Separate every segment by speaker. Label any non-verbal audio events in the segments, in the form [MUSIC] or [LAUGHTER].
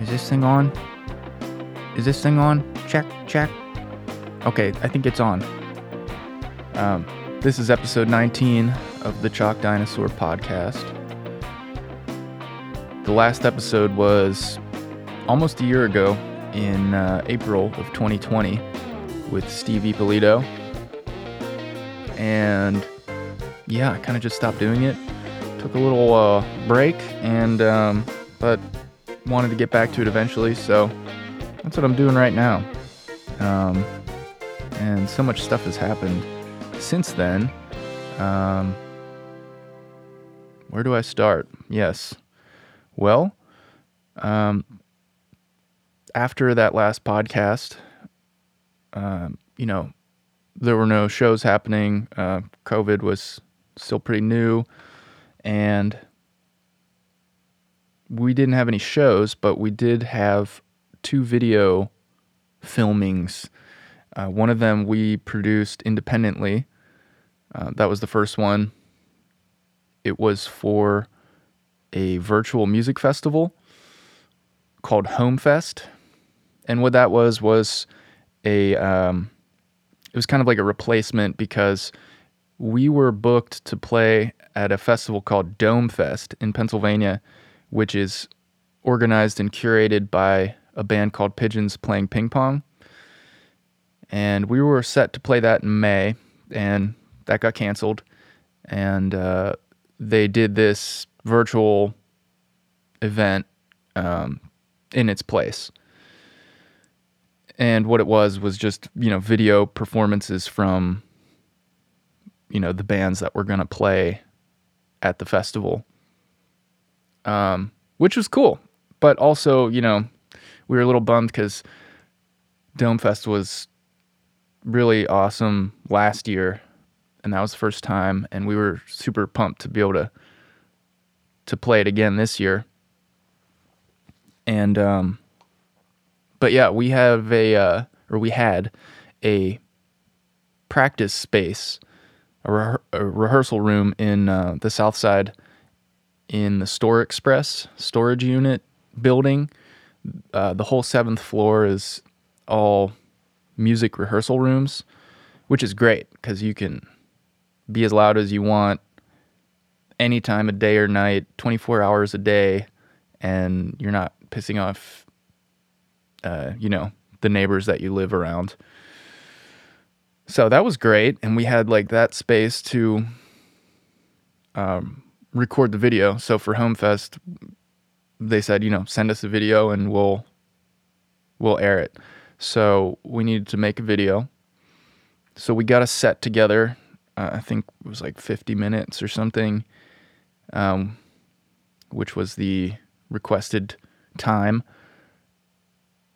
Speaker 1: Is this thing on? Is this thing on? Check, check. Okay, I think it's on. Um, this is episode 19 of the Chalk Dinosaur podcast. The last episode was almost a year ago in uh, April of 2020 with Steve Ippolito. And yeah, I kind of just stopped doing it. Took a little uh, break, and um, but wanted to get back to it eventually. So that's what I'm doing right now. Um, and so much stuff has happened since then. Um, where do I start? Yes. Well, um, after that last podcast, um, you know, there were no shows happening. Uh, COVID was still pretty new, and we didn't have any shows, but we did have two video filmings. Uh, one of them we produced independently. Uh, that was the first one. It was for a virtual music festival called Home Fest, and what that was was a um, it was kind of like a replacement because we were booked to play at a festival called Dome Fest in Pennsylvania, which is organized and curated by a band called Pigeons Playing Ping Pong. And we were set to play that in May, and that got canceled. And uh, they did this virtual event um, in its place. And what it was was just, you know, video performances from, you know, the bands that were going to play at the festival um, which was cool. But also, you know, we were a little bummed because Dome Fest was really awesome last year, and that was the first time, and we were super pumped to be able to to play it again this year. And um, but yeah, we have a uh, or we had a practice space, a, re- a rehearsal room in uh, the South Side in the Store Express storage unit building. Uh, the whole seventh floor is all music rehearsal rooms, which is great because you can be as loud as you want any time of day or night, 24 hours a day, and you're not pissing off, uh, you know, the neighbors that you live around. So that was great. And we had like that space to um, record the video. So for Homefest, they said, you know, send us a video and we'll we'll air it. So we needed to make a video. So we got a set together. Uh, I think it was like 50 minutes or something, um, which was the requested time.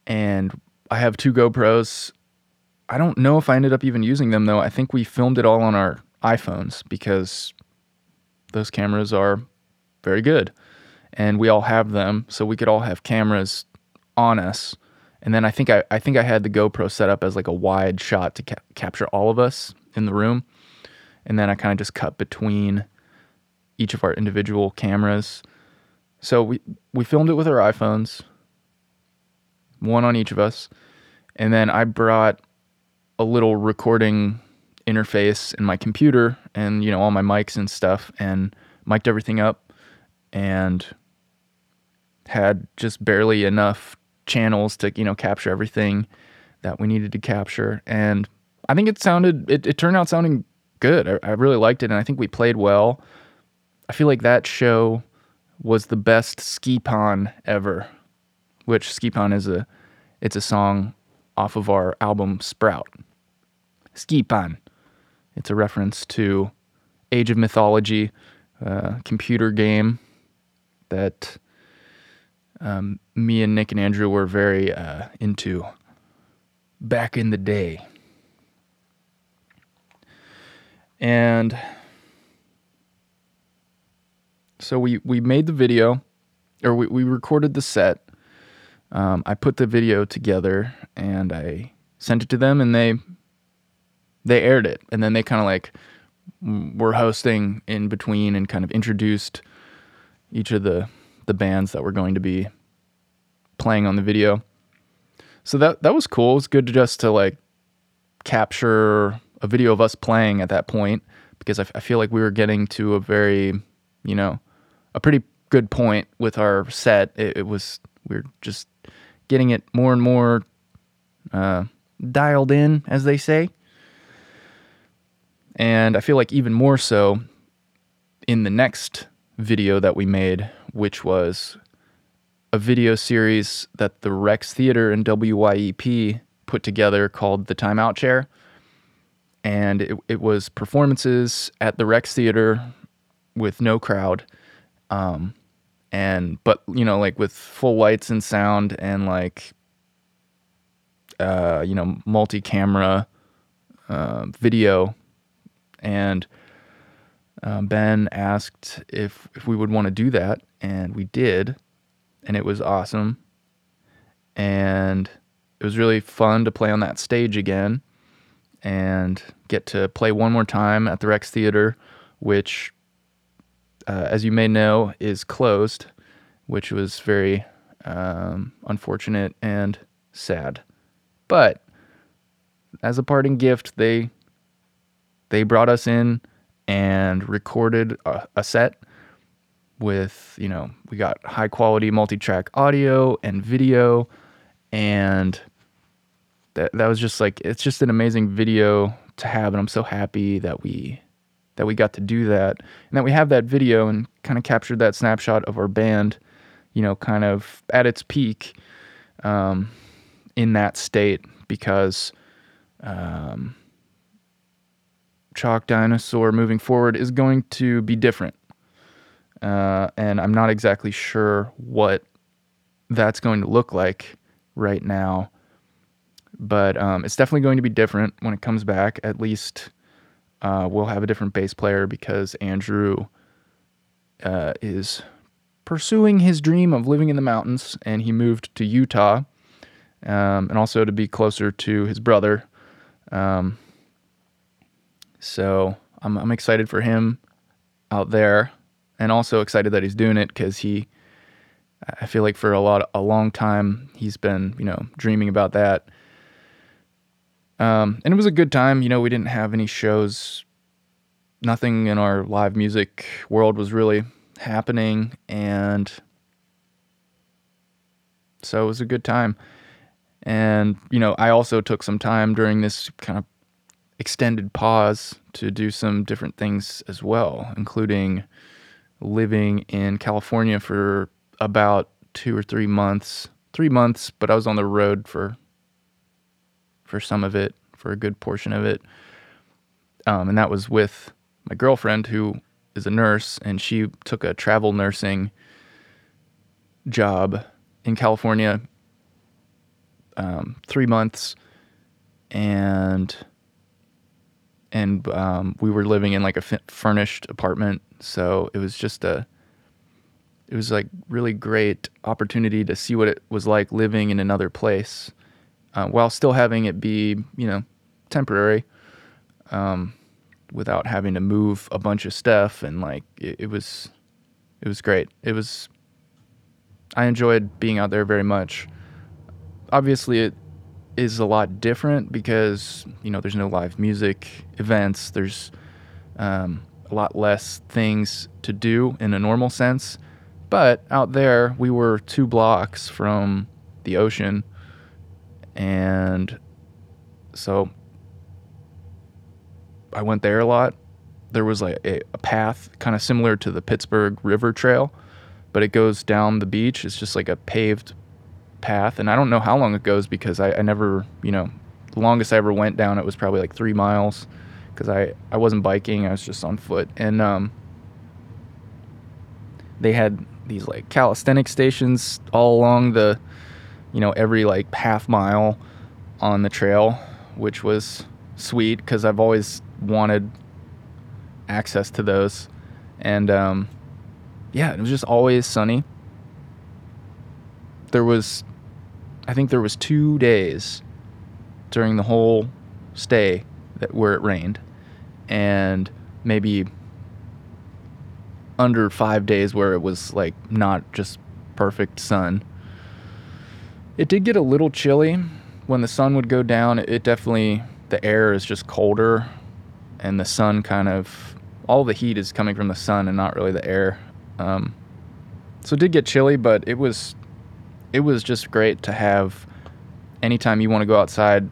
Speaker 1: And I have two GoPros. I don't know if I ended up even using them though. I think we filmed it all on our iPhones because those cameras are very good. And we all have them, so we could all have cameras on us. And then I think I, I think I had the GoPro set up as like a wide shot to ca- capture all of us in the room. And then I kind of just cut between each of our individual cameras. So we we filmed it with our iPhones, one on each of us. And then I brought a little recording interface in my computer and you know all my mics and stuff and mic'd everything up and had just barely enough channels to you know capture everything that we needed to capture. And i think it sounded it, it turned out sounding good. I, I really liked it and i think we played well. I feel like that show was the best ski pon ever which ski pon is a it's a song off of our album sprout. Ski pon it's a reference to Age of Mythology, uh, computer game that um, me and Nick and Andrew were very uh, into back in the day. And so we, we made the video, or we, we recorded the set. Um, I put the video together and I sent it to them, and they they aired it and then they kind of like were hosting in between and kind of introduced each of the the bands that were going to be playing on the video. So that that was cool. It was good to just to like capture a video of us playing at that point because I, I feel like we were getting to a very, you know, a pretty good point with our set. It, it was we are just getting it more and more uh, dialed in, as they say. And I feel like even more so in the next video that we made, which was a video series that the Rex Theater and WYEP put together called The Timeout Chair. And it, it was performances at the Rex Theater with no crowd. Um, and, but, you know, like with full lights and sound and like, uh, you know, multi camera uh, video. And um, Ben asked if, if we would want to do that. And we did. And it was awesome. And it was really fun to play on that stage again and get to play one more time at the Rex Theater, which, uh, as you may know, is closed, which was very um, unfortunate and sad. But as a parting gift, they they brought us in and recorded a, a set with you know we got high quality multi-track audio and video. And that that was just like it's just an amazing video to have. And I'm so happy that we that we got to do that. And that we have that video and kind of captured that snapshot of our band you know kind of at its peak um, in that state because um, chalk dinosaur moving forward is going to be different uh, and i'm not exactly sure what that's going to look like right now but um, it's definitely going to be different when it comes back. At least uh, we'll have a different bass player because Andrew uh, is pursuing his dream of living in the mountains, and he moved to Utah, um, and also to be closer to his brother. Um, so I'm, I'm excited for him out there, and also excited that he's doing it because he. I feel like for a lot, a long time, he's been, you know, dreaming about that um, and it was a good time. You know, we didn't have any shows. Nothing in our live music world was really happening. And so it was a good time. And, you know, I also took some time during this kind of extended pause to do some different things as well, including living in California for about two or three months. Three months, but I was on the road for for some of it, for a good portion of it. Um, and that was with my girlfriend, who is a nurse, and she took a travel nursing job in California, um, three months, and and um, we were living in like a furnished apartment, so it was just a it was like really great opportunity to see what it was like living in another place uh, while still having it be, you know, temporary, um, without having to move a bunch of stuff. And like, it, it was, it was great. It was, I enjoyed being out there very much. Obviously, it is a lot different because, you know, there's no live music events. There's um, a lot less things to do in a normal sense. But out there, we were two blocks from the ocean and so I went there a lot. There was like a, a path kind of similar to the Pittsburgh River Trail, but it goes down the beach. It's just like a paved path. And I don't know how long it goes because I, I never, you know, the longest I ever went down it was probably like three miles because I, I wasn't biking, I was just on foot. And um, they had these like calisthenic stations all along the you know, every like half mile on the trail, which was sweet because I've always wanted access to those. And um, yeah, it was just always sunny. There was, I think there was two days during the whole stay that where it rained, and maybe under five days where it was like not just perfect sun It did get a little chilly when the sun would go down. It definitely the air is just colder, and the sun kind of all the heat is coming from the sun and not really the air. Um, so it did get chilly, but it was it was just great to have. Anytime you want to go outside,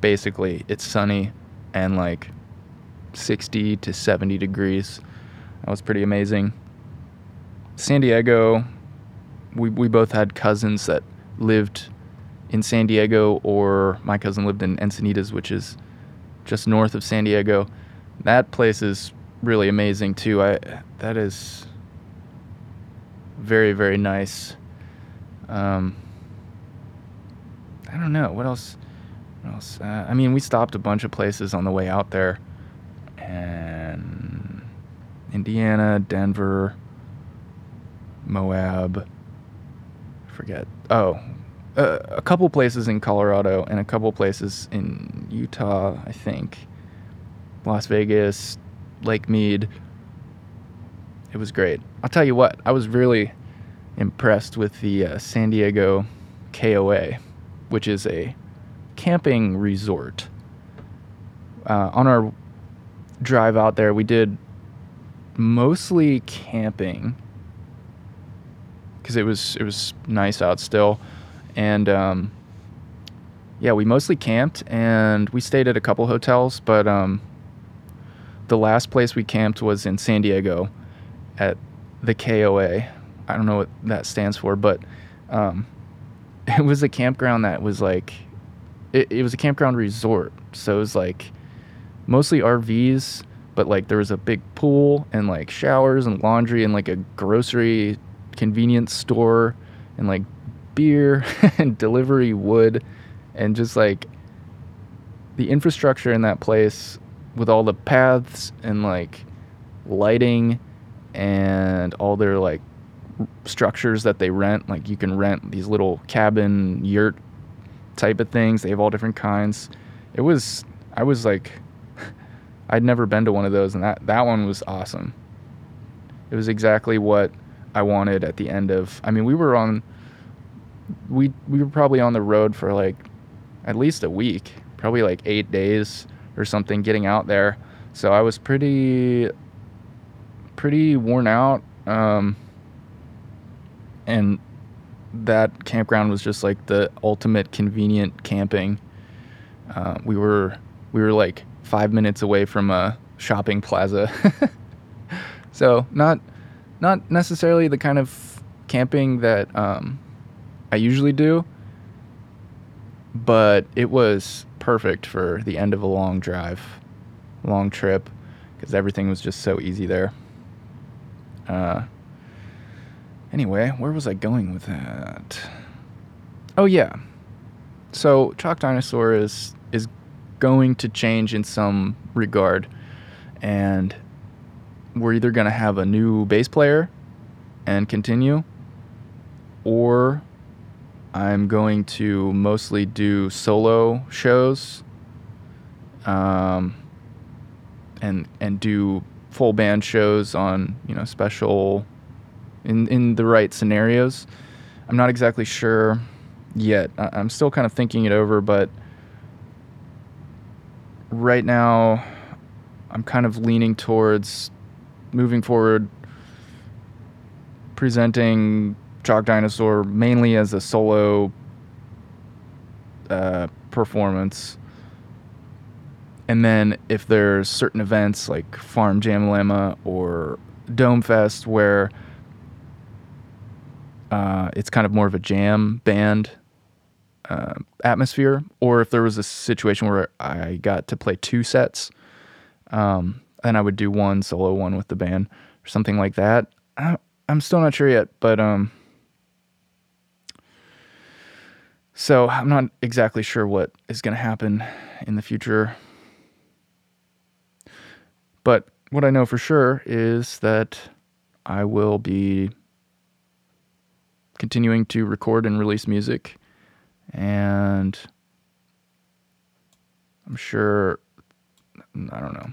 Speaker 1: basically it's sunny and like 60 to 70 degrees. That was pretty amazing. San Diego, we, we both had cousins that lived in San Diego, or my cousin lived in Encinitas, which is just north of San Diego. That place is really amazing too. I that is very very nice. Um, I don't know what else. What else? Uh, I mean, we stopped a bunch of places on the way out there, and Indiana, Denver, Moab. Forget. Oh, uh, a couple places in Colorado and a couple places in Utah, I think. Las Vegas, Lake Mead. It was great. I'll tell you what, I was really impressed with the uh, San Diego KOA, which is a camping resort. Uh, on our drive out there, we did mostly camping because it was it was nice out still, and um, yeah, we mostly camped and we stayed at a couple hotels, but um, the last place we camped was in San Diego at the KOA. I don't know what that stands for, but um, [LAUGHS] it was a campground that was like it, it was a campground resort. So it was like mostly RVs, but like there was a big pool and like showers and laundry and like a grocery convenience store and like beer [LAUGHS] and delivery wood and just like the infrastructure in that place with all the paths and like lighting and all their like structures that they rent like you can rent these little cabin yurt type of things they have all different kinds it was i was like [LAUGHS] i'd never been to one of those and that that one was awesome it was exactly what i wanted at the end of i mean we were on we we were probably on the road for like at least a week probably like eight days or something getting out there. So I was pretty pretty worn out. Um, and that campground was just like the ultimate convenient camping. Uh, we were we were like five minutes away from a shopping plaza, [LAUGHS] so not not necessarily the kind of camping that um, I usually do, but it was perfect for the end of a long drive, long trip, because everything was just so easy there. Uh, anyway, where was I going with that? Oh yeah, so Chalk Dinosaur is is going to change in some regard, and we're either to have a new bass player and continue, or I'm going to mostly do solo shows um, and and do full band shows on you know special in in the right scenarios. I'm not exactly sure yet. I, I'm still kind of thinking it over, but right now I'm kind of leaning towards moving forward presenting Chalk Dinosaur mainly as a solo uh, performance. And then if there's certain events like Farm Jam Jamalama or Dome Fest where uh, it's kind of more of a jam band uh, atmosphere, or if there was a situation where I got to play two sets, um, then I would do one solo, one with the band, or something like that. I, am still not sure yet, but um, So I'm not exactly sure what is going to happen in the future. But what I know for sure is that I will be continuing to record and release music. And I'm sure, I don't know.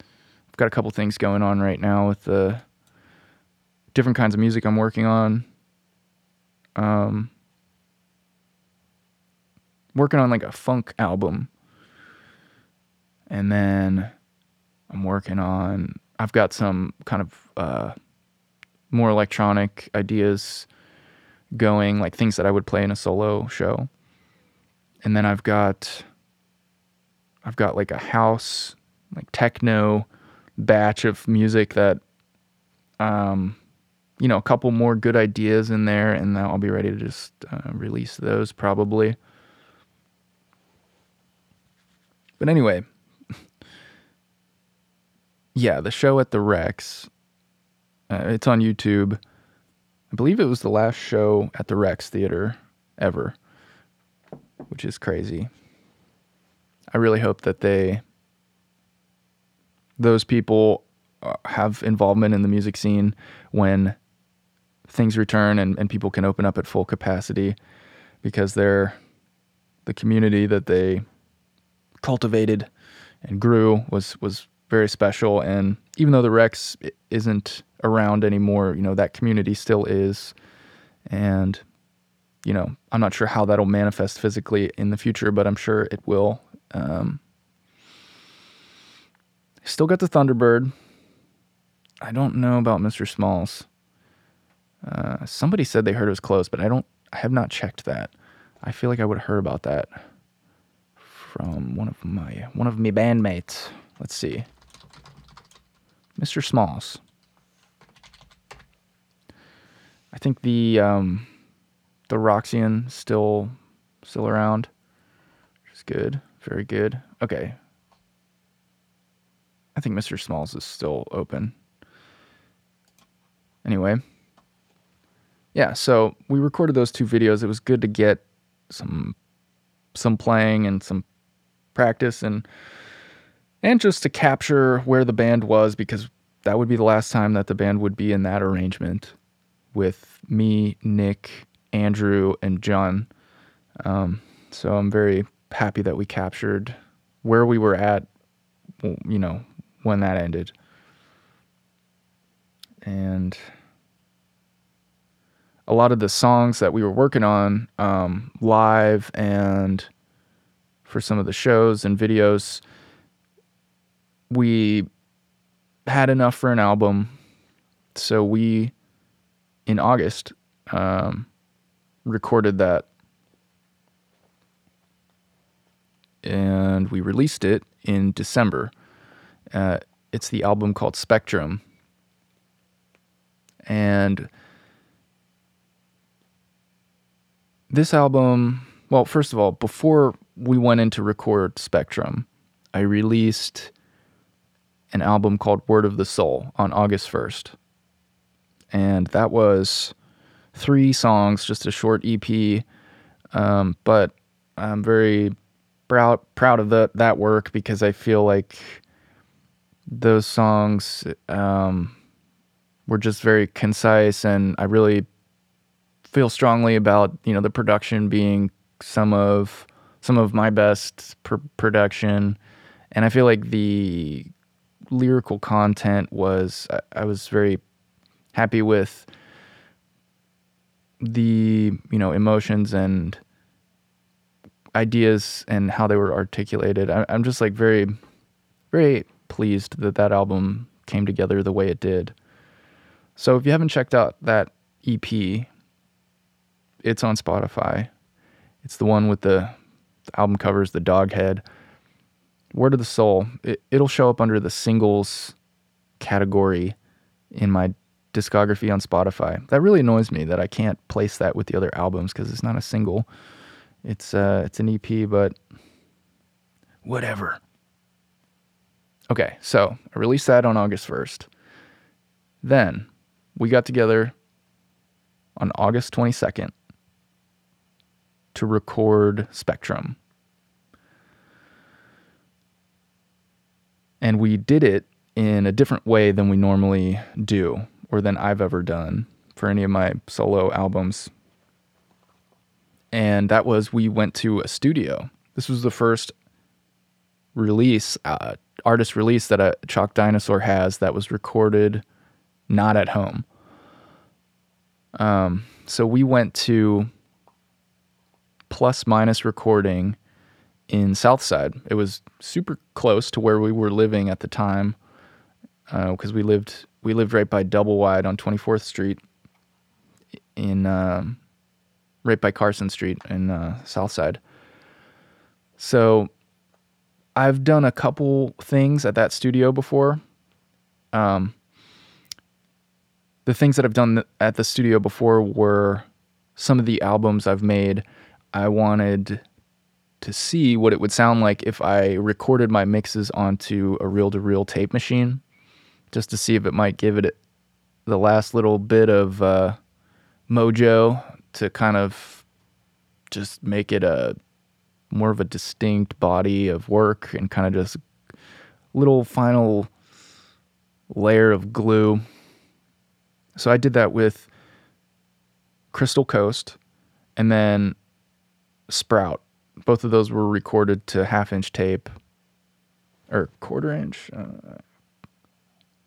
Speaker 1: I've got a couple things going on right now with the different kinds of music I'm working on. Um, working on like a funk album. And then I'm working on I've got some kind of uh, more electronic ideas going, like things that I would play in a solo show. And then I've got I've got like a house, like techno batch of music that um you know, a couple more good ideas in there and then I'll be ready to just uh, release those probably. But anyway, [LAUGHS] yeah, the show at the Rex. Uh, it's on YouTube. I believe it was the last show at the Rex Theater ever, which is crazy. I really hope that they, those people, uh, have involvement in the music scene when things return and, and people can open up at full capacity because they're the community that they cultivated and grew was was very special. And even though the Rex isn't around anymore, you know, that community still is. And, you know, I'm not sure how that'll manifest physically in the future, but I'm sure it will. Um, still got the Thunderbird. I don't know about Mr. Smalls. Uh, somebody said they heard it was closed, but I don't. I have not checked that. I feel like I would have heard about that from one of my one of my bandmates. Let's see. Mr. Smalls. I think the um, the Roxian still still around, which is good, very good. Okay, I think Mr. Smalls is still open. Anyway, yeah. So we recorded those two videos. It was good to get some some playing and some practice and and just to capture where the band was because that would be the last time that the band would be in that arrangement with me, Nick, Andrew, and John. Um, so I'm very happy that we captured where we were at, you know, when that ended. And a lot of the songs that we were working on um, live and for some of the shows and videos we had enough for an album. So we, in August, um, recorded that. And we released it in December. Uh, it's the album called Spectrum. And this album, well, first of all, before we went into record Spectrum, I released an album called Word of the Soul on August 1st. And that was three songs, just a short EP. Um, but I'm very proud proud of that work because I feel like those songs um, were just very concise, and I really feel strongly about you know the production being some of some of my best pr- production, and I feel like the lyrical content was I, I was very happy with the you know emotions and ideas and how they were articulated. I, I'm just like very, very pleased that that album came together the way it did. So if you haven't checked out that EP, it's on Spotify. It's the one with the, the album covers the dog head. Word of the Soul, it, it'll show up under the singles category in my discography on Spotify. That really annoys me that I can't place that with the other albums because it's not a single. It's uh, it's an EP, but whatever. Okay, so I released that on August 1st. Then we got together on August 22nd to record Spectrum. And we did it in a different way than we normally do or than I've ever done for any of my solo albums. And that was we went to a studio. This was the first release, uh, artist release that a Chalk Dinosaur has that was recorded not at home. Um, so we went to plus minus recording in Southside. It was super close to where we were living at the time because uh, we lived we lived right by Double Wide on 24th Street in um, right by Carson Street in uh, Southside. So I've done a couple things at that studio before. Um, the things that I've done at the studio before were some of the albums I've made. I wanted to see what it would sound like if I recorded my mixes onto a reel to reel tape machine, just to see if it might give it the last little bit of uh, mojo to kind of just make it a more of a distinct body of work and kind of just little final layer of glue. So I did that with Crystal Coast and then Sprout. Both of those were recorded to half inch tape or quarter inch. Uh,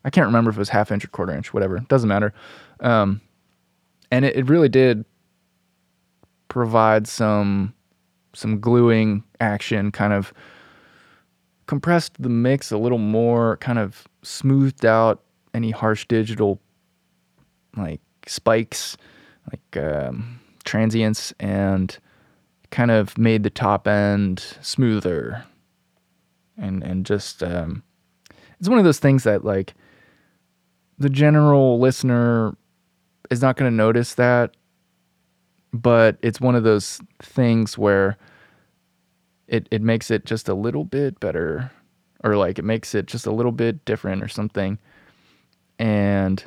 Speaker 1: I can't remember if it was half inch or quarter inch, whatever. Doesn't matter. Um, and it, it really did provide some some gluing action, kind of compressed the mix a little more, kind of smoothed out any harsh digital like spikes, like um, transients, and kind of made the top end smoother. And and just um, it's one of those things that like the general listener is not going to notice that but it's one of those things where it it makes it just a little bit better or like it makes it just a little bit different or something. And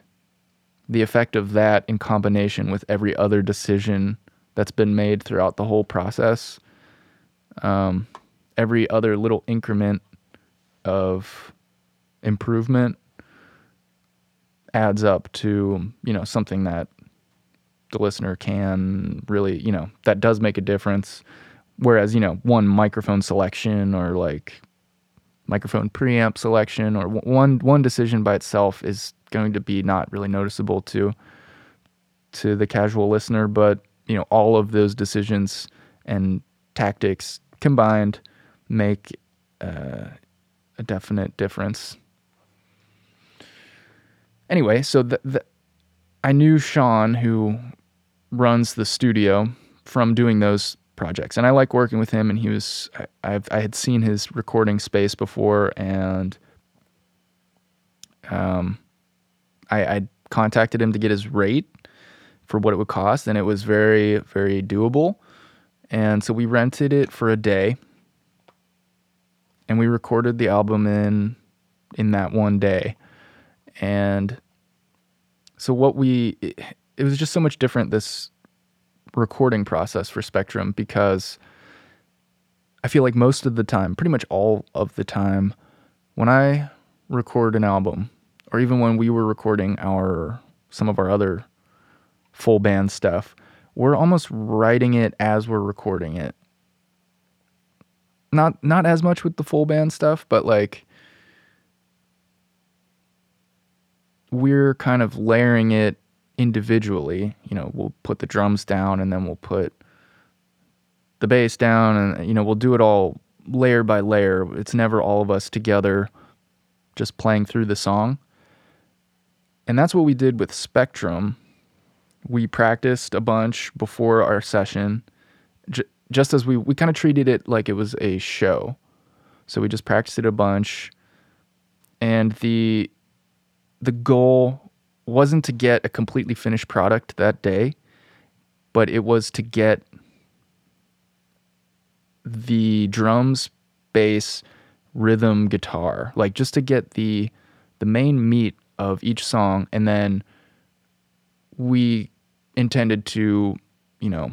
Speaker 1: the effect of that in combination with every other decision that's been made throughout the whole process um, every other little increment of improvement adds up to you know something that the listener can really, you know, that does make a difference. Whereas, you know, one microphone selection or like microphone preamp selection or one one decision by itself is going to be not really noticeable to to the casual listener, but you know, all of those decisions and tactics combined make uh, a definite difference. Anyway, so the, the, I knew Sean, who runs the studio, from doing those projects, and I like working with him. And he was, I, I had seen his recording space before, and um, I, I contacted him to get his rate for what it would cost, and it was very, very doable. And so we rented it for a day, and we recorded the album in in that one day. And so what we it, it was just so much different this recording process for Spectrum because I feel like most of the time, pretty much all of the time, when I record an album, or even when we were recording our some of our other full band stuff, we're almost writing it as we're recording it. Not not as much with the full band stuff, but like we're kind of layering it individually. You know, we'll put the drums down and then we'll put the bass down and you know, we'll do it all layer by layer. It's never all of us together just playing through the song. And that's what we did with Spectrum. We practiced a bunch before our session, j- just as we, we kind of treated it like it was a show. So we just practiced it a bunch. And the the goal wasn't to get a completely finished product that day, but it was to get the drums, bass, rhythm, guitar, like just to get the the main meat of each song. And then we intended to, you know,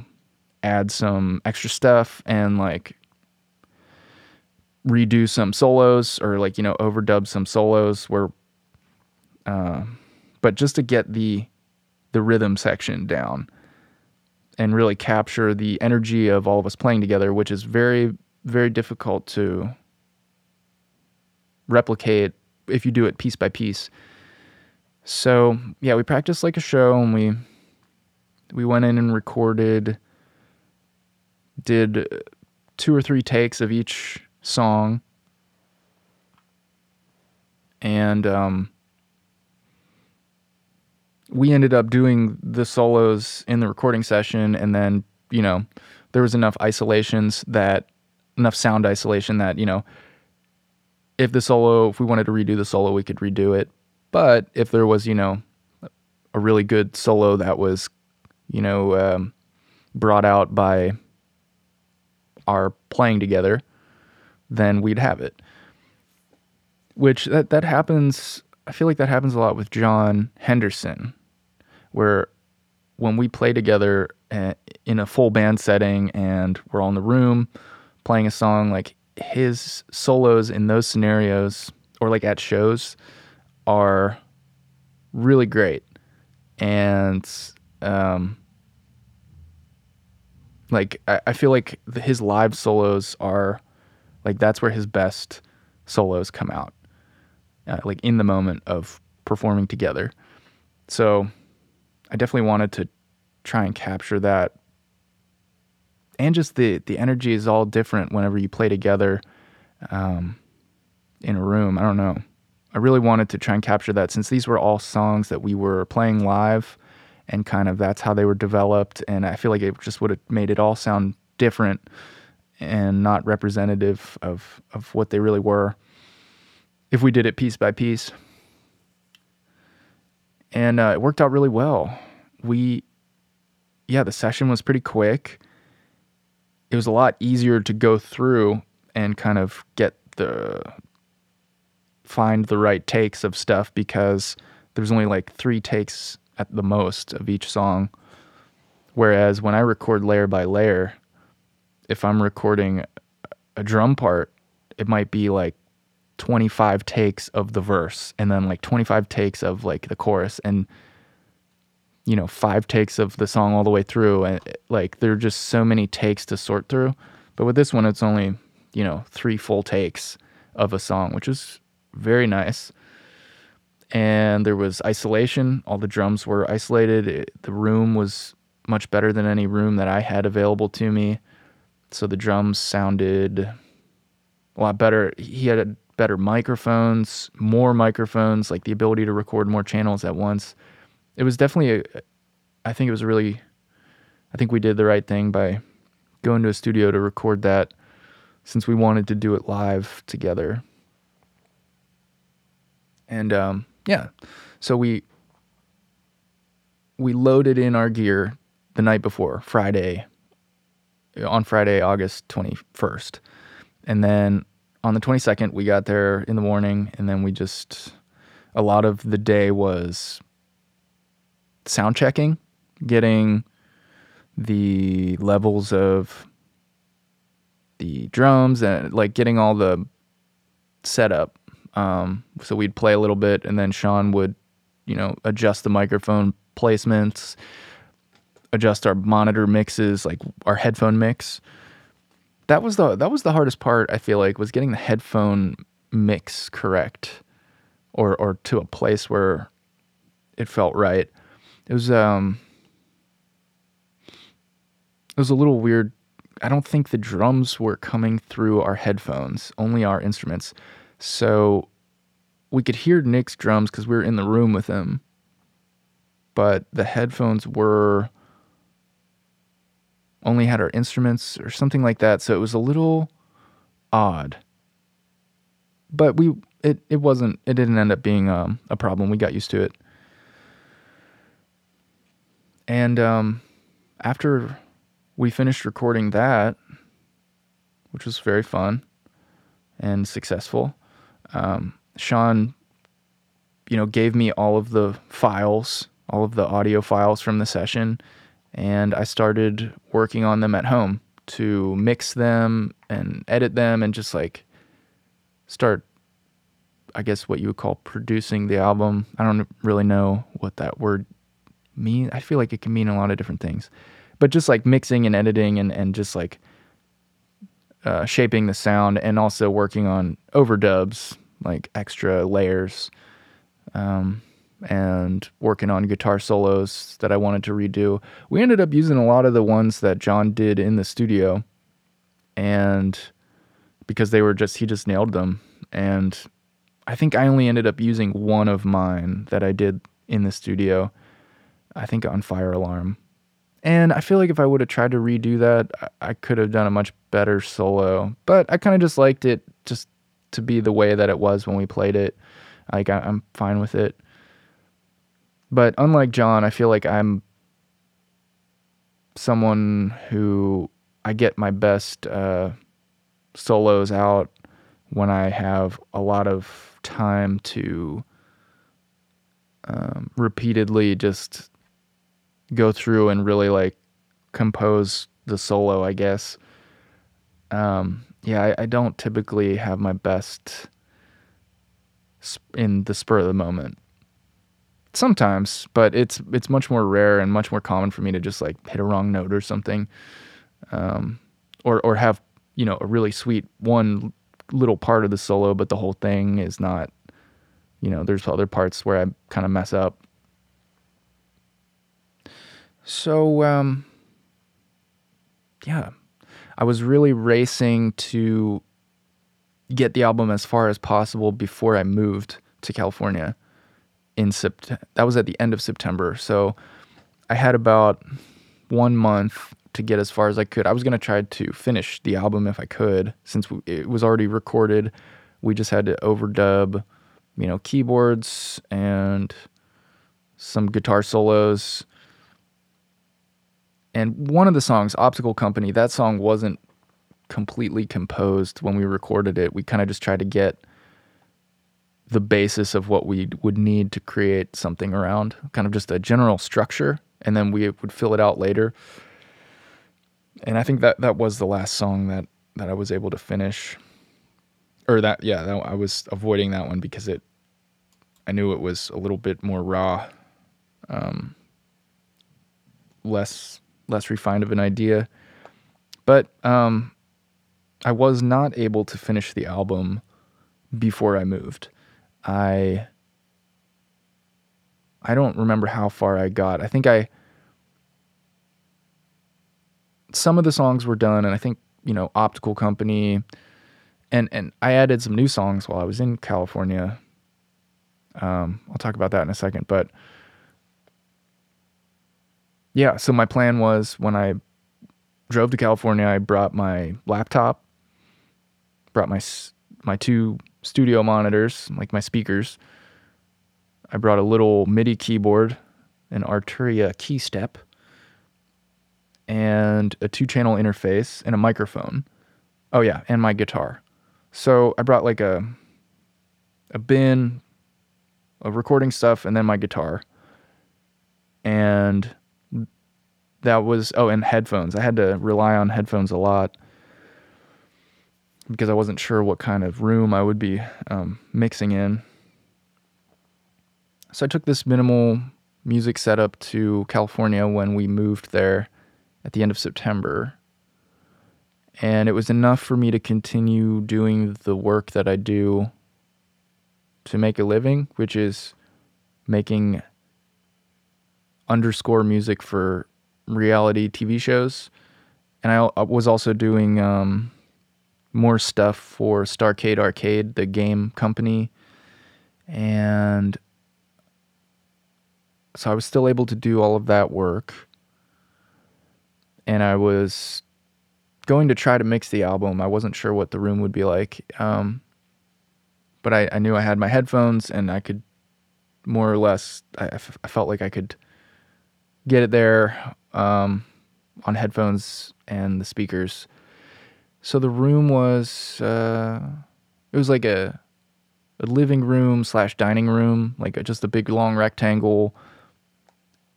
Speaker 1: add some extra stuff and like redo some solos or like, you know, overdub some solos where uh, but just to get the the rhythm section down and really capture the energy of all of us playing together, which is very very difficult to replicate if you do it piece by piece. So yeah, we practiced like a show, and we we went in and recorded did two or three takes of each song, and um, we ended up doing the solos in the recording session, and then you know there was enough isolations that enough sound isolation that you know if the solo if we wanted to redo the solo we could redo it. But if there was you know a really good solo that was you know um, brought out by our playing together then we'd have it. Which that that happens i feel like that happens a lot with john henderson where when we play together uh, in a full band setting and we're all in the room playing a song like his solos in those scenarios or like at shows are really great. And um like I, I feel like the, his live solos are like that's where his best solos come out uh, like in the moment of performing together. So i definitely wanted to try and capture that and just the the energy is all different whenever you play together um, in a room. I don't know. I really wanted to try and capture that since these were all songs that we were playing live, and kind of that's how they were developed. And I feel like it just would have made it all sound different and not representative of of what they really were if we did it piece by piece. And uh, it worked out really well. We, yeah, the session was pretty quick it was a lot easier to go through and kind of get the find the right takes of stuff because there's only like three takes at the most of each song. Whereas when I record layer by layer, if I'm recording a drum part, it might be like 25 takes of the verse and then like 25 takes of like the chorus and you know, five takes of the song all the way through. And like, there are just so many takes to sort through. But with this one, it's only, you know, three full takes of a song, which is very nice. And there was isolation. All the drums were isolated. It, the room was much better than any room that I had available to me. So the drums sounded a lot better. He had better microphones, more microphones, like the ability to record more channels at once it was definitely a, I think it was really I think we did the right thing by going to a studio to record that since we wanted to do it live together. And um, yeah, so we we loaded in our gear the night before, Friday, on Friday, August 21st. And then on the 22nd, we got there in the morning, and then we just, a lot of the day was sound checking, getting the levels of the drums and like getting all the setup. Um, so we'd play a little bit, and then Sean would, you know, adjust the microphone placements, adjust our monitor mixes, like our headphone mix. That was the that was the hardest part. I feel like was getting the headphone mix correct, or or to a place where it felt right. It was um it was a little weird. I don't think the drums were coming through our headphones, only our instruments. So we could hear Nick's drums because we were in the room with him. But the headphones were only had our instruments or something like that. So it was a little odd. But we it, it wasn't it didn't end up being um, a problem. We got used to it. And um, after we finished recording that, which was very fun and successful, um, Sean, you know, gave me all of the files, all of the audio files from the session, and I started working on them at home to mix them and edit them and just like start I guess what you would call producing the album. I don't really know what that word means. I feel like it can mean a lot of different things. But just like mixing and editing and, and just like uh, shaping the sound and also working on overdubs, like extra layers, um, and working on guitar solos that I wanted to redo. We ended up using a lot of the ones that John did in the studio and because they were just he just nailed them and I think I only ended up using one of mine that I did in the studio. I think on Fire Alarm. And I feel like if I would have tried to redo that, I could have done a much better solo. But I kind of just liked it just to be the way that it was when we played it. Like I, am fine with it. But unlike John, I feel like I'm someone who I get my best uh, solos out when I have a lot of time to um, repeatedly just go through and really like compose the solo, I guess. Um, yeah, I, I, don't typically have my best in the spur of the moment. Sometimes, but it's it's much more rare and much more common for me to just like hit a wrong note or something, um, or or have you know a really sweet one little part of the solo, but the whole thing is not. You know, there's other parts where I kind of mess up. So, um, yeah, I was really racing to get the album as far as possible before I moved to California in Sept- that was at the end of September. So I had about one month to get as far as I could. I was going to try to finish the album if I could since it was already recorded. We just had to overdub, you know, keyboards and some guitar solos and one of the songs, Obstacle Company, that song wasn't completely composed when we recorded it. We kind of just tried to get the basis of what we would need to create something around, kind of just a general structure, and then we would fill it out later. And I think that that was the last song that that I was able to finish, or that yeah, that, I was avoiding that one because it, I knew it was a little bit more raw, um, less less refined of an idea. But um, I was not able to finish the album before I moved. I I don't remember how far I got. I think I some of the songs were done and I think, you know, Optical Company and and I added some new songs while I was in California. Um, I'll talk about that in a second, but yeah, so my plan was when I drove to California, I brought my laptop, brought my my two studio monitors, like my speakers. I brought a little MIDI keyboard, an Arturia KeyStep, and a two-channel interface and a microphone. Oh yeah, and my guitar. So I brought like a a bin of recording stuff and then my guitar. And that was oh and headphones i had to rely on headphones a lot because i wasn't sure what kind of room i would be um, mixing in. So i took this minimal music setup to california when we moved there at the end of september. And it was enough for me to continue doing the work that i do to make a living which is making underscore music for reality TV shows, and I, was also doing um, more stuff for Starcade Arcade, the game company, and so I was still able to do all of that work, and I was going to try to mix the album. I wasn't sure what the room would be like, um, but I, I knew I had my headphones and I could more or less. I, felt like I could get it there um, on headphones and the speakers. So the room was uh, it was like a a living room slash dining room, like a, just a big long rectangle.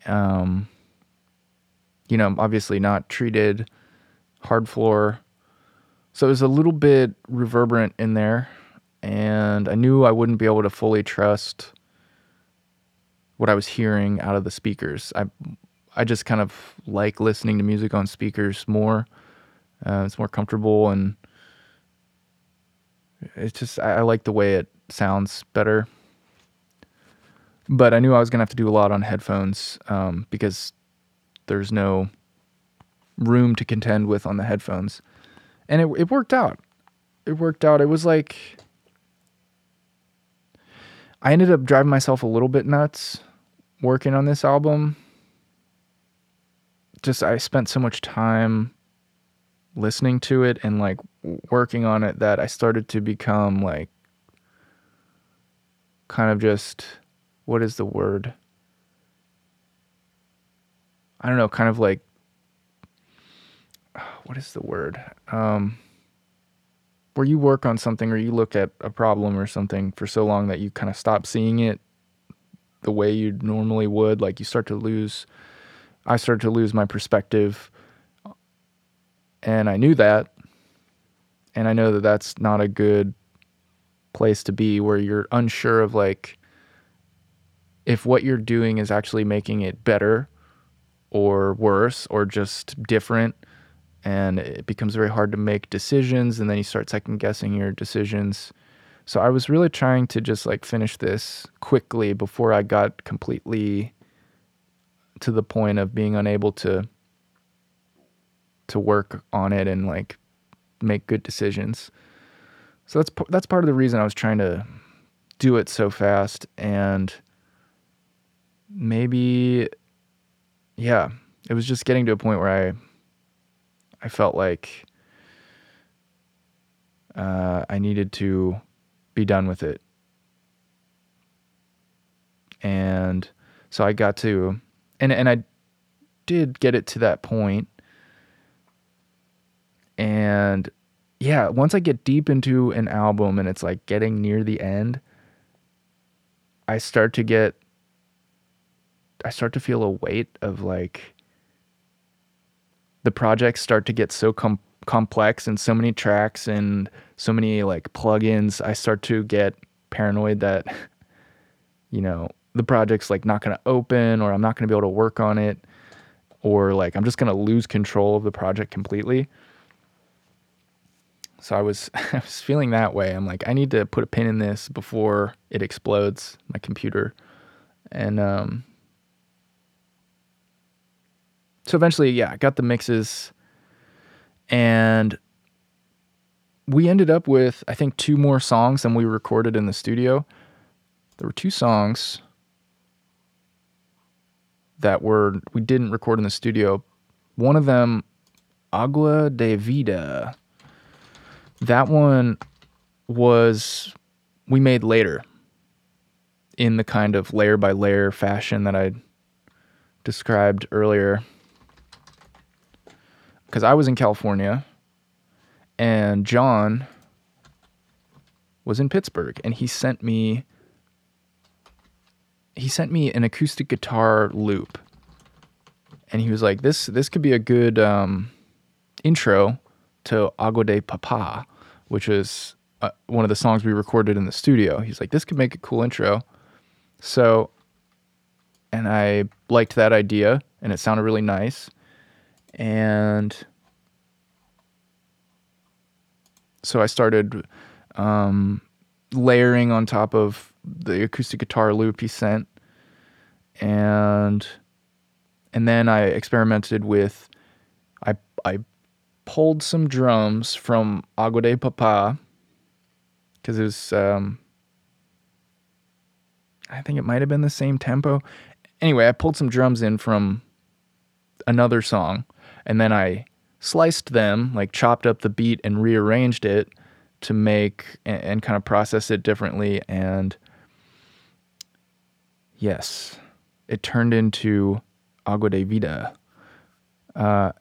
Speaker 1: Um, you know, obviously not treated, hard floor. So it was a little bit reverberant in there, and I knew I wouldn't be able to fully trust what I was hearing out of the speakers. I I just kind of like listening to music on speakers more. Uh, it's more comfortable and it's just I, I like the way it sounds better. But I knew I was gonna have to do a lot on headphones um, because there's no room to contend with on the headphones. and it it worked out. It worked out. It was like I ended up driving myself a little bit nuts working on this album. Just I spent so much time listening to it and like working on it that I started to become like kind of just what is the word? I don't know, kind of like [SIGHS] what is the word? Um, where you work on something or you look at a problem or something for so long that you kind of stop seeing it the way you normally would. Like you start to lose, I started to lose my perspective. And I knew that. And I know that that's not a good place to be where you're unsure of like if what you're doing is actually making it better or worse or just different and it becomes very hard to make decisions and then you start second guessing your decisions so i was really trying to just like finish this quickly before i got completely to the point of being unable to to work on it and like make good decisions so that's that's part of the reason i was trying to do it so fast and maybe yeah, it was just getting to a point where I I felt like uh, I needed to be done with it. And so I got to and and I did get it to that point. And yeah, once I get deep into an album and it's like getting near the end, I start to get I start to feel a weight of like the projects start to get so com- complex and so many tracks and so many like plugins. I start to get paranoid that [LAUGHS] you know the project's like not going to open or I'm not going to be able to work on it or like I'm just going to lose control of the project completely. So I was [LAUGHS] I was feeling that way. I'm like I need to put a pin in this before it explodes my computer. And um so eventually, yeah, I got the mixes and we ended up with I think two more songs than we recorded in the studio. There were two songs that were we didn't record in the studio. One of them, Agua de Vida. That one was we made later in the kind of layer by layer fashion that I described earlier. Because I was in California and John was in Pittsburgh and he sent me he sent me an acoustic guitar loop. And he was like this this could be a good um, intro to Agua de Papa which is uh, one of the songs we recorded in the studio. He's like this could make a cool intro. So and I liked that idea and it sounded really nice. And so I started um, layering on top of the acoustic guitar loop he sent, and and then I experimented with I I pulled some drums from Agua de Papa because it was um, I think it might have been the same tempo. Anyway, I pulled some drums in from another song and then I sliced them, like chopped up the beat and rearranged it to make and, and kind of process it differently. And yes, it turned into Agua de Vida. Uh,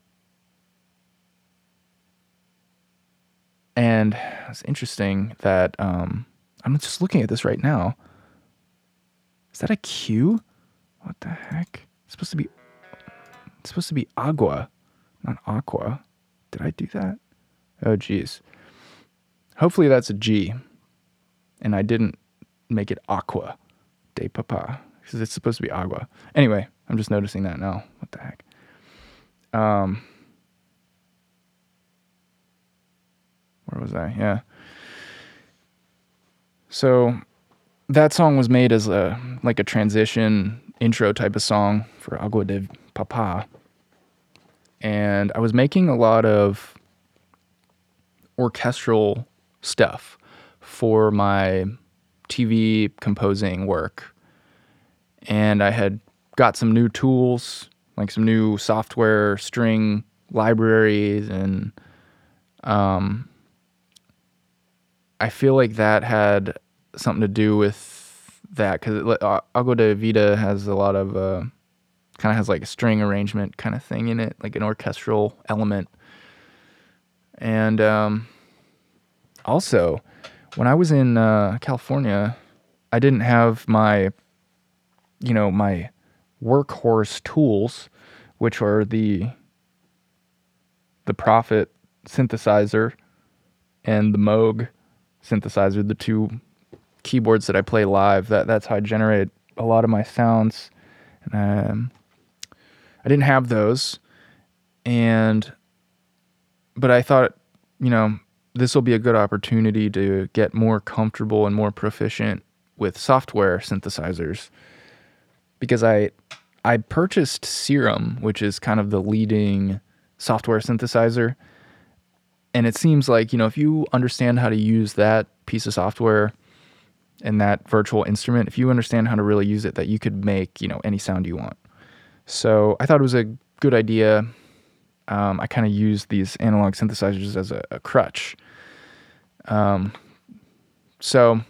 Speaker 1: and it's interesting that um, I'm just looking at this right now. Is that a Q? What the heck? It's supposed to be. It's supposed to be agua. Not aqua. Did I do that? Oh, geez. Hopefully that's a G. And I didn't make it aqua de papa because it's supposed to be agua. Anyway, I'm just noticing that now. What the heck? Um, where was I? Yeah. So that song was made as a like a transition intro type of song for Agua de Papa and I was making a lot of orchestral stuff for my TV composing work. And I had got some new tools, like some new software string libraries and um I feel like that had something to do with that because Agua de Vida has a lot of uh, kind of has like a string arrangement kind of thing in it, like an orchestral element. And um, also, when I was in uh, California, I didn't have my, you know, my workhorse tools, which are the the Prophet synthesizer and the Moog synthesizer, the two keyboards that I play live. That that's how I generate a lot of my sounds. And um, I didn't have those, and but I thought, you know, this will be a good opportunity to get more comfortable and more proficient with software synthesizers because I I purchased Serum, which is kind of the leading software synthesizer and it seems like you know if you understand how to use that piece of software and that virtual instrument if you understand how to really use it that you could make you know any sound you want. So i thought it was a good idea. Um, i kind of used these analog synthesizers as a, a crutch. Um, so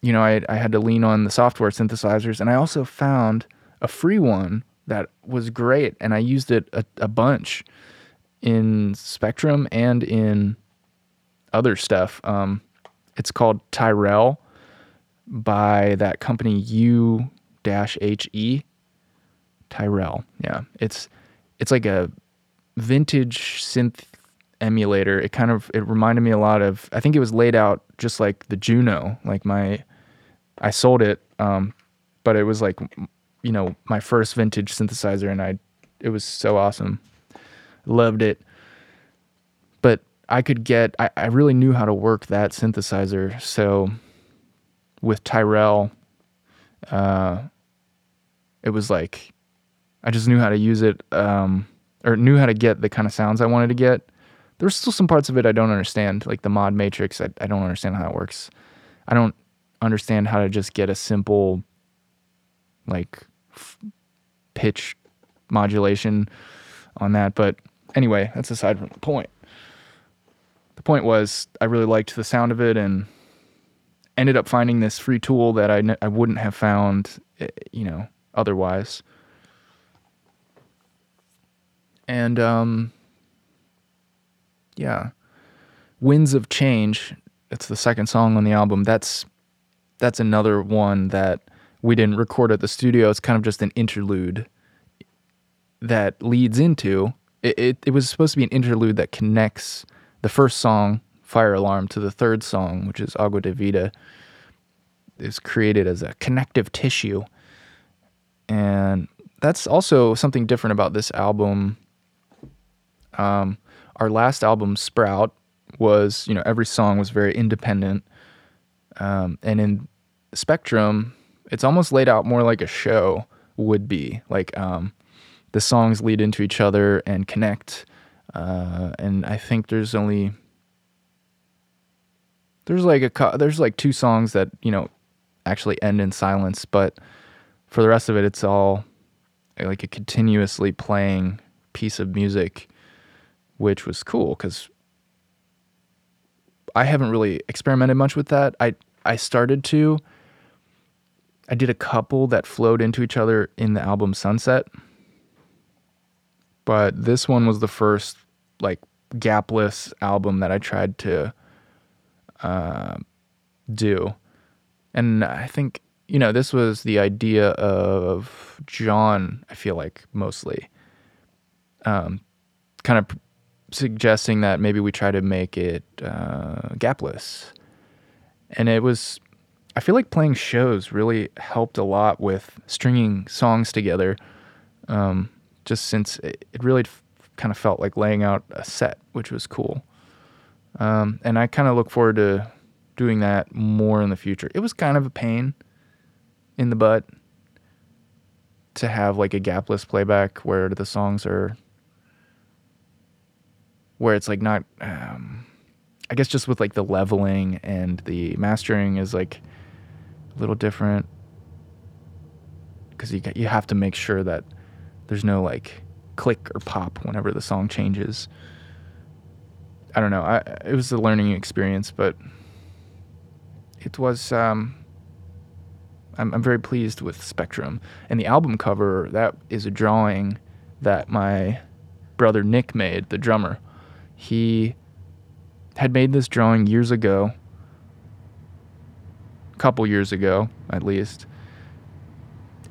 Speaker 1: you know I, I had to lean on the software synthesizers and i also found a free one that was great and i used it a, a bunch in Spectrum and in other stuff. Um, it's called Tyrell by that company U dash H E. Tyrell, yeah. It's it's like a vintage synth emulator. It kind of it reminded me a lot of. I think it was laid out just like the Juno. Like my, I sold it, um, but it was like, you know, my first vintage synthesizer, and I, it was so awesome loved it. But I could get, I, I really knew how to work that synthesizer. So with Tyrell, uh, it was like, I just knew how to use it, um, or knew how to get the kind of sounds I wanted to get. There's still some parts of it I don't understand, like the mod matrix. I, I don't understand how that works. I don't understand how to just get a simple, like, f- pitch modulation on that. But anyway, that's aside from the point. The point was I really liked the sound of it and ended up finding this free tool that I wouldn't have found, eh, you know, otherwise. And um, yeah, Winds of Change. It's the second song on the album. That's that's another one that we didn't record at the studio. It's kind of just an interlude that leads into it, it, it was supposed to be an interlude that connects the first song, Fire Alarm, to the third song, which is Agua de Vida. Is created as a connective tissue. And that's also something different about this album. Um, our last album, Sprout, was, you know, every song was very independent. Um, and in Spectrum, it's almost laid out more like a show would be. Like, um, the songs lead into each other and connect. Uh, and I think there's only there's like a there's like two songs that you know actually end in silence, but for the rest of it, it's all like a continuously playing piece of music, which was cool because I haven't really experimented much with that. I I started to. I did a couple that flowed into each other in the album Sunset but this one was the first like gapless album that I tried to uh, do, and I think you know this was the idea of John. I feel like mostly, um, kind of suggesting that maybe we try to make it uh, gapless, and it was. I feel like playing shows really helped a lot with stringing songs together. Um, just since it, really f- kind of felt like laying out a set, which was cool. Um, and I kind of look forward to doing that more in the future. It was kind of a pain in the butt to have like a gapless playback where the songs are where it's like not um, I guess just with like the leveling and the mastering is like a little different because you you have to make sure that there's no like click or pop whenever the song changes. I don't know. I it was a learning experience, but it was um, I'm, I'm very pleased with Spectrum. And the album cover, that is a drawing that my brother Nick made, the drummer. He had made this drawing years ago, a couple years ago at least.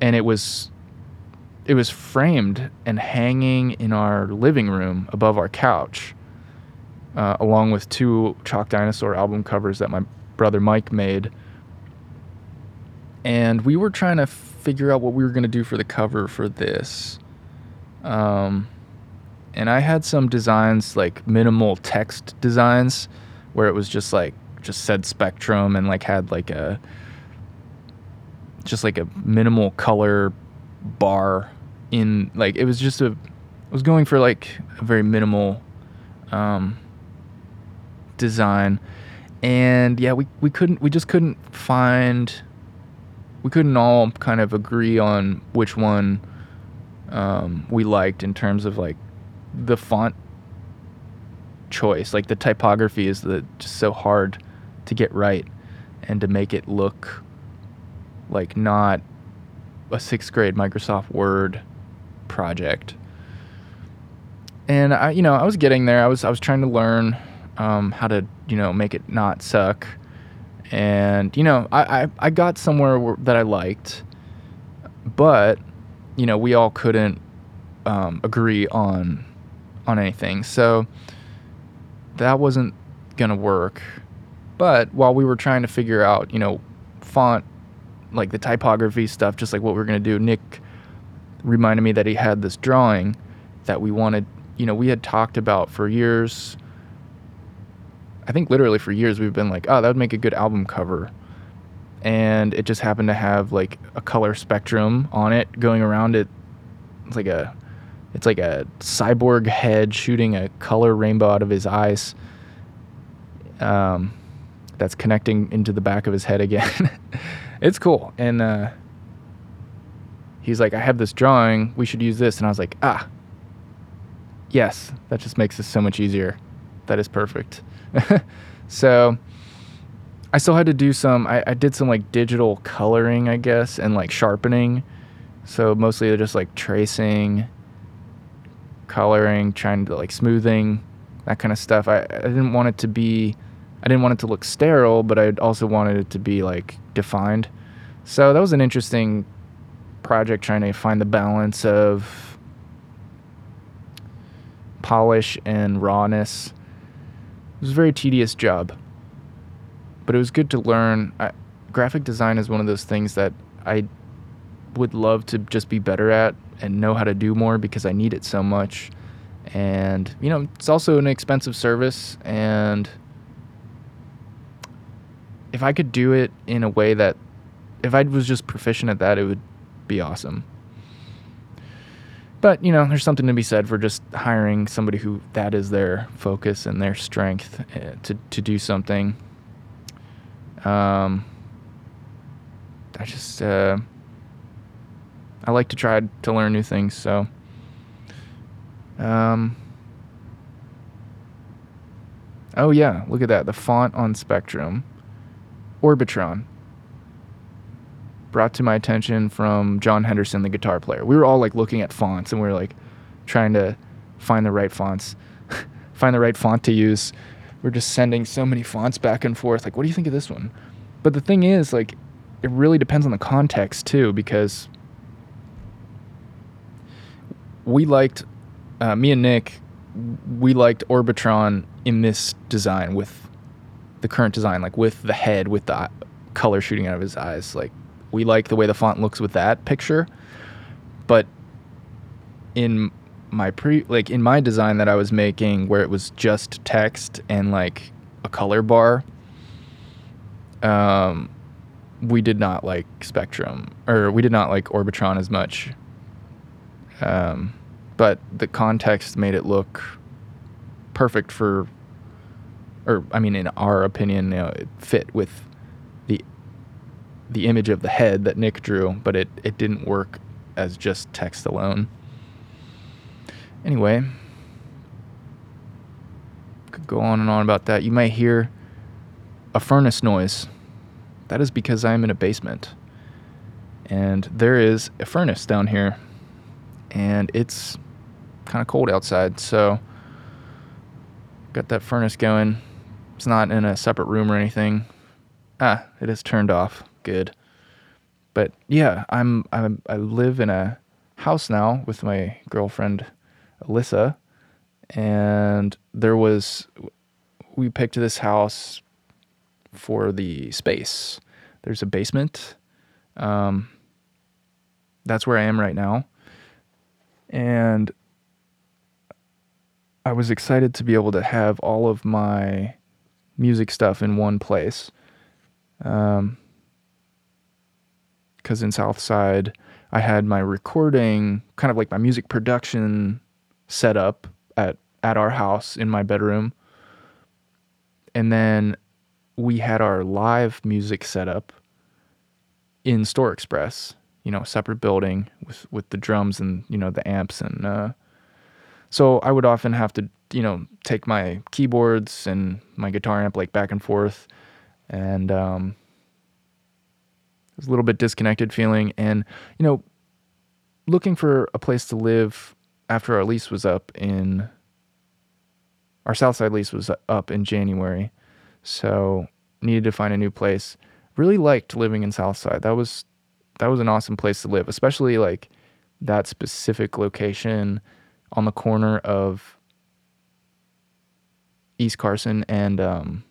Speaker 1: And it was it was framed and hanging in our living room above our couch, uh, along with two Chalk Dinosaur album covers that my brother Mike made and we were trying to figure out what we were going to do for the cover for this. Um, and I had some designs like minimal text designs where it was just like just said spectrum and like had like a just like a minimal color bar in like it was just a I was going for like a very minimal um, design and yeah we, we couldn't we just couldn't find we couldn't all kind of agree on which one um, we liked in terms of like the font choice. Like the typography is the, just so hard to get right and to make it look like not a sixth grade Microsoft Word project. And I, you know, I was getting there. I was I was trying to learn um, how to, you know, make it not suck and you know I, I, I got somewhere where, that I liked, but you know we all couldn't um, agree on on anything, so that wasn't gonna work. But while we were trying to figure out, you know, font, like the typography stuff, just like what we are gonna do, Nick reminded me that he had this drawing that we wanted. You know, we had talked about for years I think literally for years we've been like, oh, that would make a good album cover. And it just happened to have like a color spectrum on it going around it. It's like a it's like a cyborg head shooting a color rainbow out of his eyes. Um, that's connecting into the back of his head again. [LAUGHS] it's cool. And uh, he's like, I have this drawing. We should use this. And I was like, ah, yes, that just makes this so much easier. That is perfect. [LAUGHS] so I still had to do some. I, I did some like digital coloring, I guess, and like sharpening. So mostly just like tracing, coloring, trying to like smoothing, that kind of stuff. I, I didn't want it to be, I didn't want it to look sterile, but I also wanted it to be like defined. So that was an interesting project trying to find the balance of polish and rawness It was a very tedious job, but it was good to learn. I, graphic design is one of those things that I would love to just be better at and know how to do more because I need it so much. And, you know, it's also an expensive service. And if I could do it in a way that, if I was just proficient at that, it would be awesome. But you know, there's something to be said for just hiring somebody who that is their focus and their strength uh, to to do something. Um, I just uh, I like to try to learn new things. So, um, oh yeah, look at that. The font on Spectrum, Orbitron brought to my attention from John Henderson, the guitar player. We were all like looking at fonts and we were like trying to find the right fonts, [LAUGHS] find the right font to use. We're just sending so many fonts back and forth. Like, what do you think of this one? But the thing is, like, it really depends on the context too, because we liked, uh, me and Nick, we liked Orbitron in this design with the current design, like with the head, with the color shooting out of his eyes. Like, we like the way the font looks with that picture. But in my pre like in my design that I was making where it was just text and like a color bar um we did not like Spectrum or we did not like Orbitron as much. Um but the context made it look perfect for, or I mean, in our opinion, you know, it fit with the image of the head that Nick drew, but it it didn't work as just text alone. Anyway, could go on and on about that. You might hear a furnace noise. That is because I am in a basement. And there is a furnace down here. And it's kind of cold outside. So, got that furnace going. It's not in a separate room or anything. Ah, it is turned off. Good. But yeah, I'm, I'm I live in a house now with my girlfriend Alyssa and there was we picked this house for the space. There's a basement. Um, that's where I am right now. And I was excited to be able to have all of my music stuff in one place. Um, because in Southside, I had my recording, kind of like my music production set up at at our house in my bedroom. And then we had our live music set up in Store Express, you know, separate building with with the drums and, you know, the amps and uh so I would often have to, you know, take my keyboards and my guitar amp like back and forth and um it was a little bit disconnected feeling and you know looking for a place to live after our lease was up in our Southside lease was up in January, so needed to find a new place. Really liked living in Southside. That was that was an awesome place to live, especially like that specific location on the corner of East Carson and um,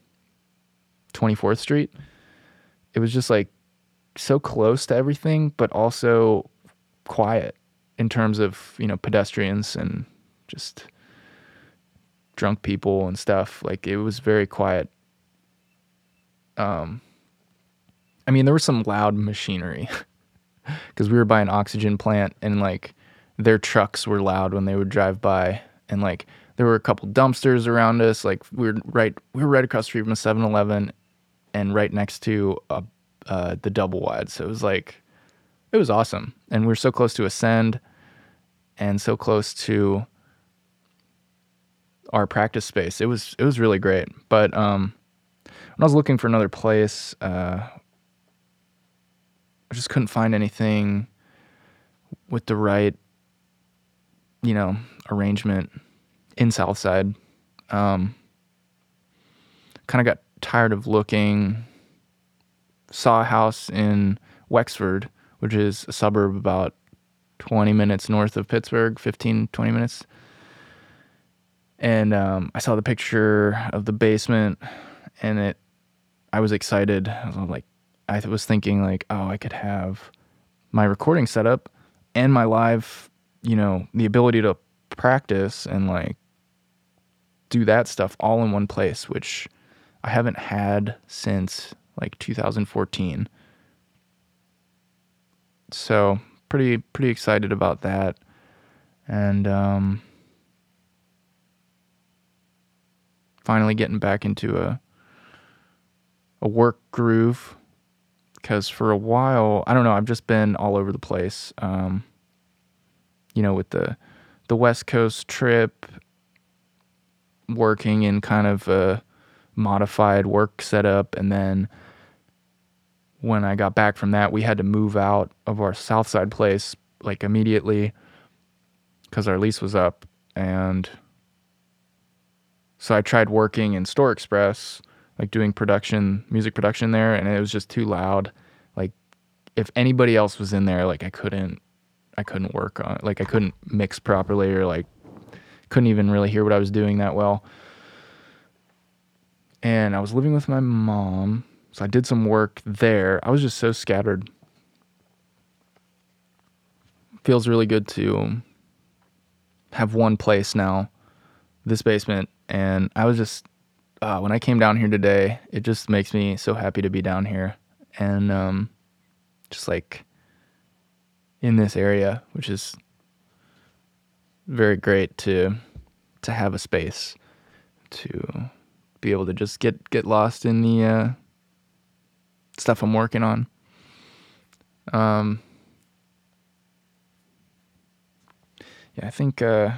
Speaker 1: 24th Street. It was just like so close to everything, but also quiet in terms of you know pedestrians and just drunk people and stuff. Like it was very quiet. Um, I mean, there was some loud machinery [LAUGHS] because we were by an oxygen plant and like their trucks were loud when they would drive by and like there were a couple dumpsters around us like we were right we were right across the street from a 7-eleven and right next to a, uh, the double wide so it was like it was awesome and we were so close to Ascend and so close to our practice space. It was it was really great. But um, when I was looking for another place, uh, I just couldn't find anything with the right, you know, arrangement in Southside. Um, kind of got tired of looking. Saw a house in Wexford, which is a suburb about 20 minutes north of Pittsburgh, 15, 20 minutes and um, I saw the picture of the basement, and it. I was excited. I was like, I was thinking like, oh, I could have my recording setup and my live, you know, the ability to practice and like do that stuff all in one place, which I haven't had since like 2014. So pretty pretty excited about that, and um, finally getting back into a a work groove because for a while I don't know I've just been all over the place. Um, you know, with the the West Coast trip, working in kind of a modified work setup, and then when I got back from that, we had to move out of our Southside place like immediately because our lease was up, and so I tried working in Store Express, like doing production, music production there, and it was just too loud. Like if anybody else was in there, like I couldn't I couldn't work on it. Like I couldn't mix properly or like couldn't even really hear what I was doing that well. And I was living with my mom, so I did some work there. I was just so scattered. Feels really good to have one place now. This basement and I was just, uh, when I came down here today, it just makes me so happy to be down here and um, just like in this area, which is very great to to have a space. to be able to just get get lost in the uh, stuff I'm working on. Um, yeah, I think. Uh,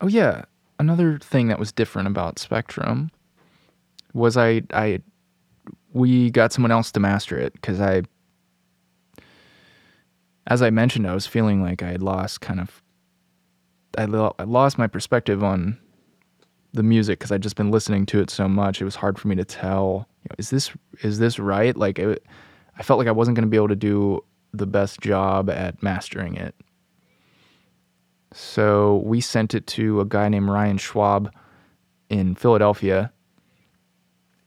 Speaker 1: oh yeah, another thing that was different about Spectrum was I I we got someone else to master it because I, as I mentioned, I was feeling like I had lost kind of. I, lo- I lost my perspective on the music because I'd just been listening to it so much. It was hard for me to tell, you know, is this is this right? Like, it, I felt like I wasn't going to be able to do the best job at mastering it. So we sent it to a guy named Ryan Schwabe in Philadelphia,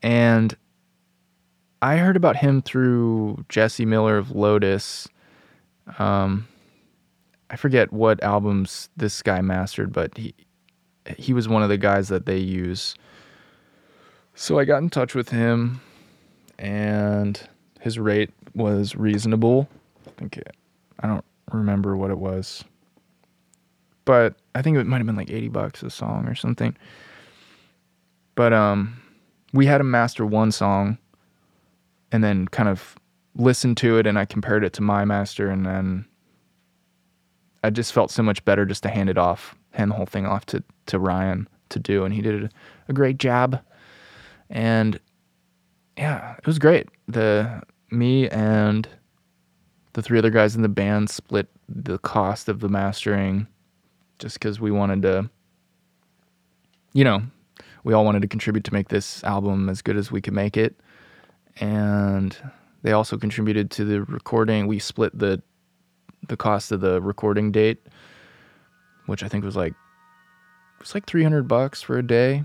Speaker 1: and I heard about him through Jesse Miller of Lotus. Um, I forget what albums this guy mastered, but he he was one of the guys that they use. So I got in touch with him, and his rate was reasonable. I think it, I don't remember what it was, but I think it might have been like eighty bucks a song or something. But um, we had him master one song, and then kind of listened to it, and I compared it to my master, and then I just felt so much better just to hand it off, hand the whole thing off to to Ryan to do, and he did a great job. And yeah, it was great. The me and the three other guys in the band split the cost of the mastering just because we wanted to, you know, we all wanted to contribute to make this album as good as we could make it. And they also contributed to the recording. We split the the cost of the recording date, which I think was like it was like 300 bucks for a day.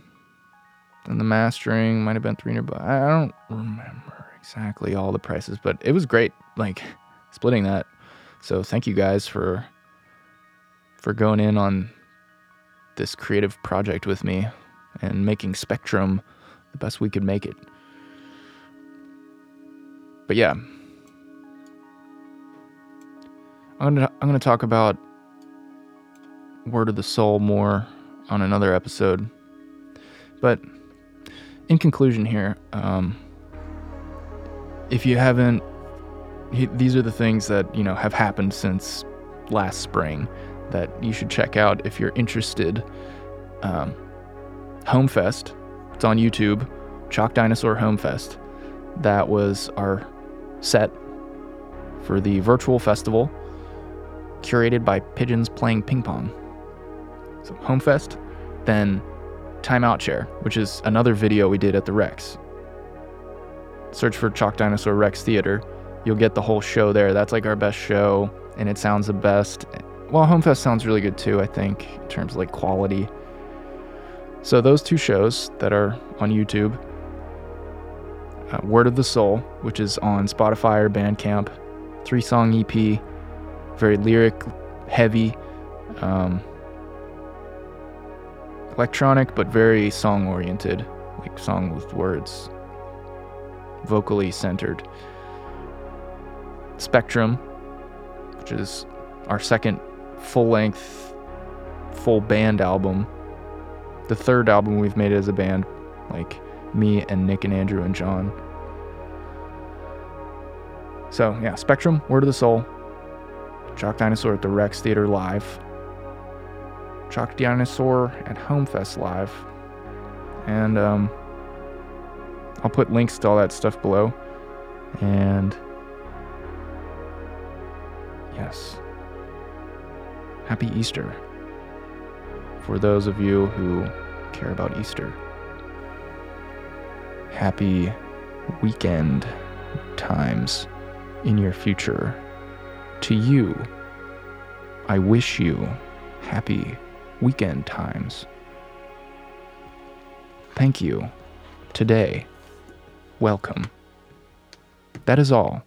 Speaker 1: And the mastering might have been 300 bucks. I don't remember exactly all the prices, but it was great like splitting that. So thank you guys for for going in on this creative project with me and making Spectrum the best we could make it. But yeah, I'm gonna I'm gonna talk about Word of the Soul more on another episode. But in conclusion, here, um, if you haven't, these are the things that you know have happened since last spring that you should check out if you're interested. Um, Homefest, it's on YouTube. Chalk Dinosaur Homefest. That was our set for the virtual festival, curated by Pigeons Playing Ping Pong. So Homefest, then Timeout Chair, which is another video we did at the Rex. Search for Chalk Dinosaur Rex Theater. You'll get the whole show there. That's like our best show, and it sounds the best. Well, Homefest sounds really good too, I think, in terms of like quality. So those two shows that are on YouTube, uh, Word of the Soul, which is on Spotify or Bandcamp, three song EP, very lyric heavy. Um, electronic but very song oriented, like song with words, vocally centered. Spectrum, which is our second full length, full band album. The third album we've made as a band, like me and Nick and Andrew and John. So, yeah, Spectrum, Word of the Soul, Chalk Dinosaur at the Rex Theater Live, Chalk Dinosaur at Homefest Live. And um, I'll put links to all that stuff below. And yes, happy Easter for those of you who care about Easter. Happy weekend times in your future. To you, I wish you happy weekend times. Thank you. Today. Welcome. That is all.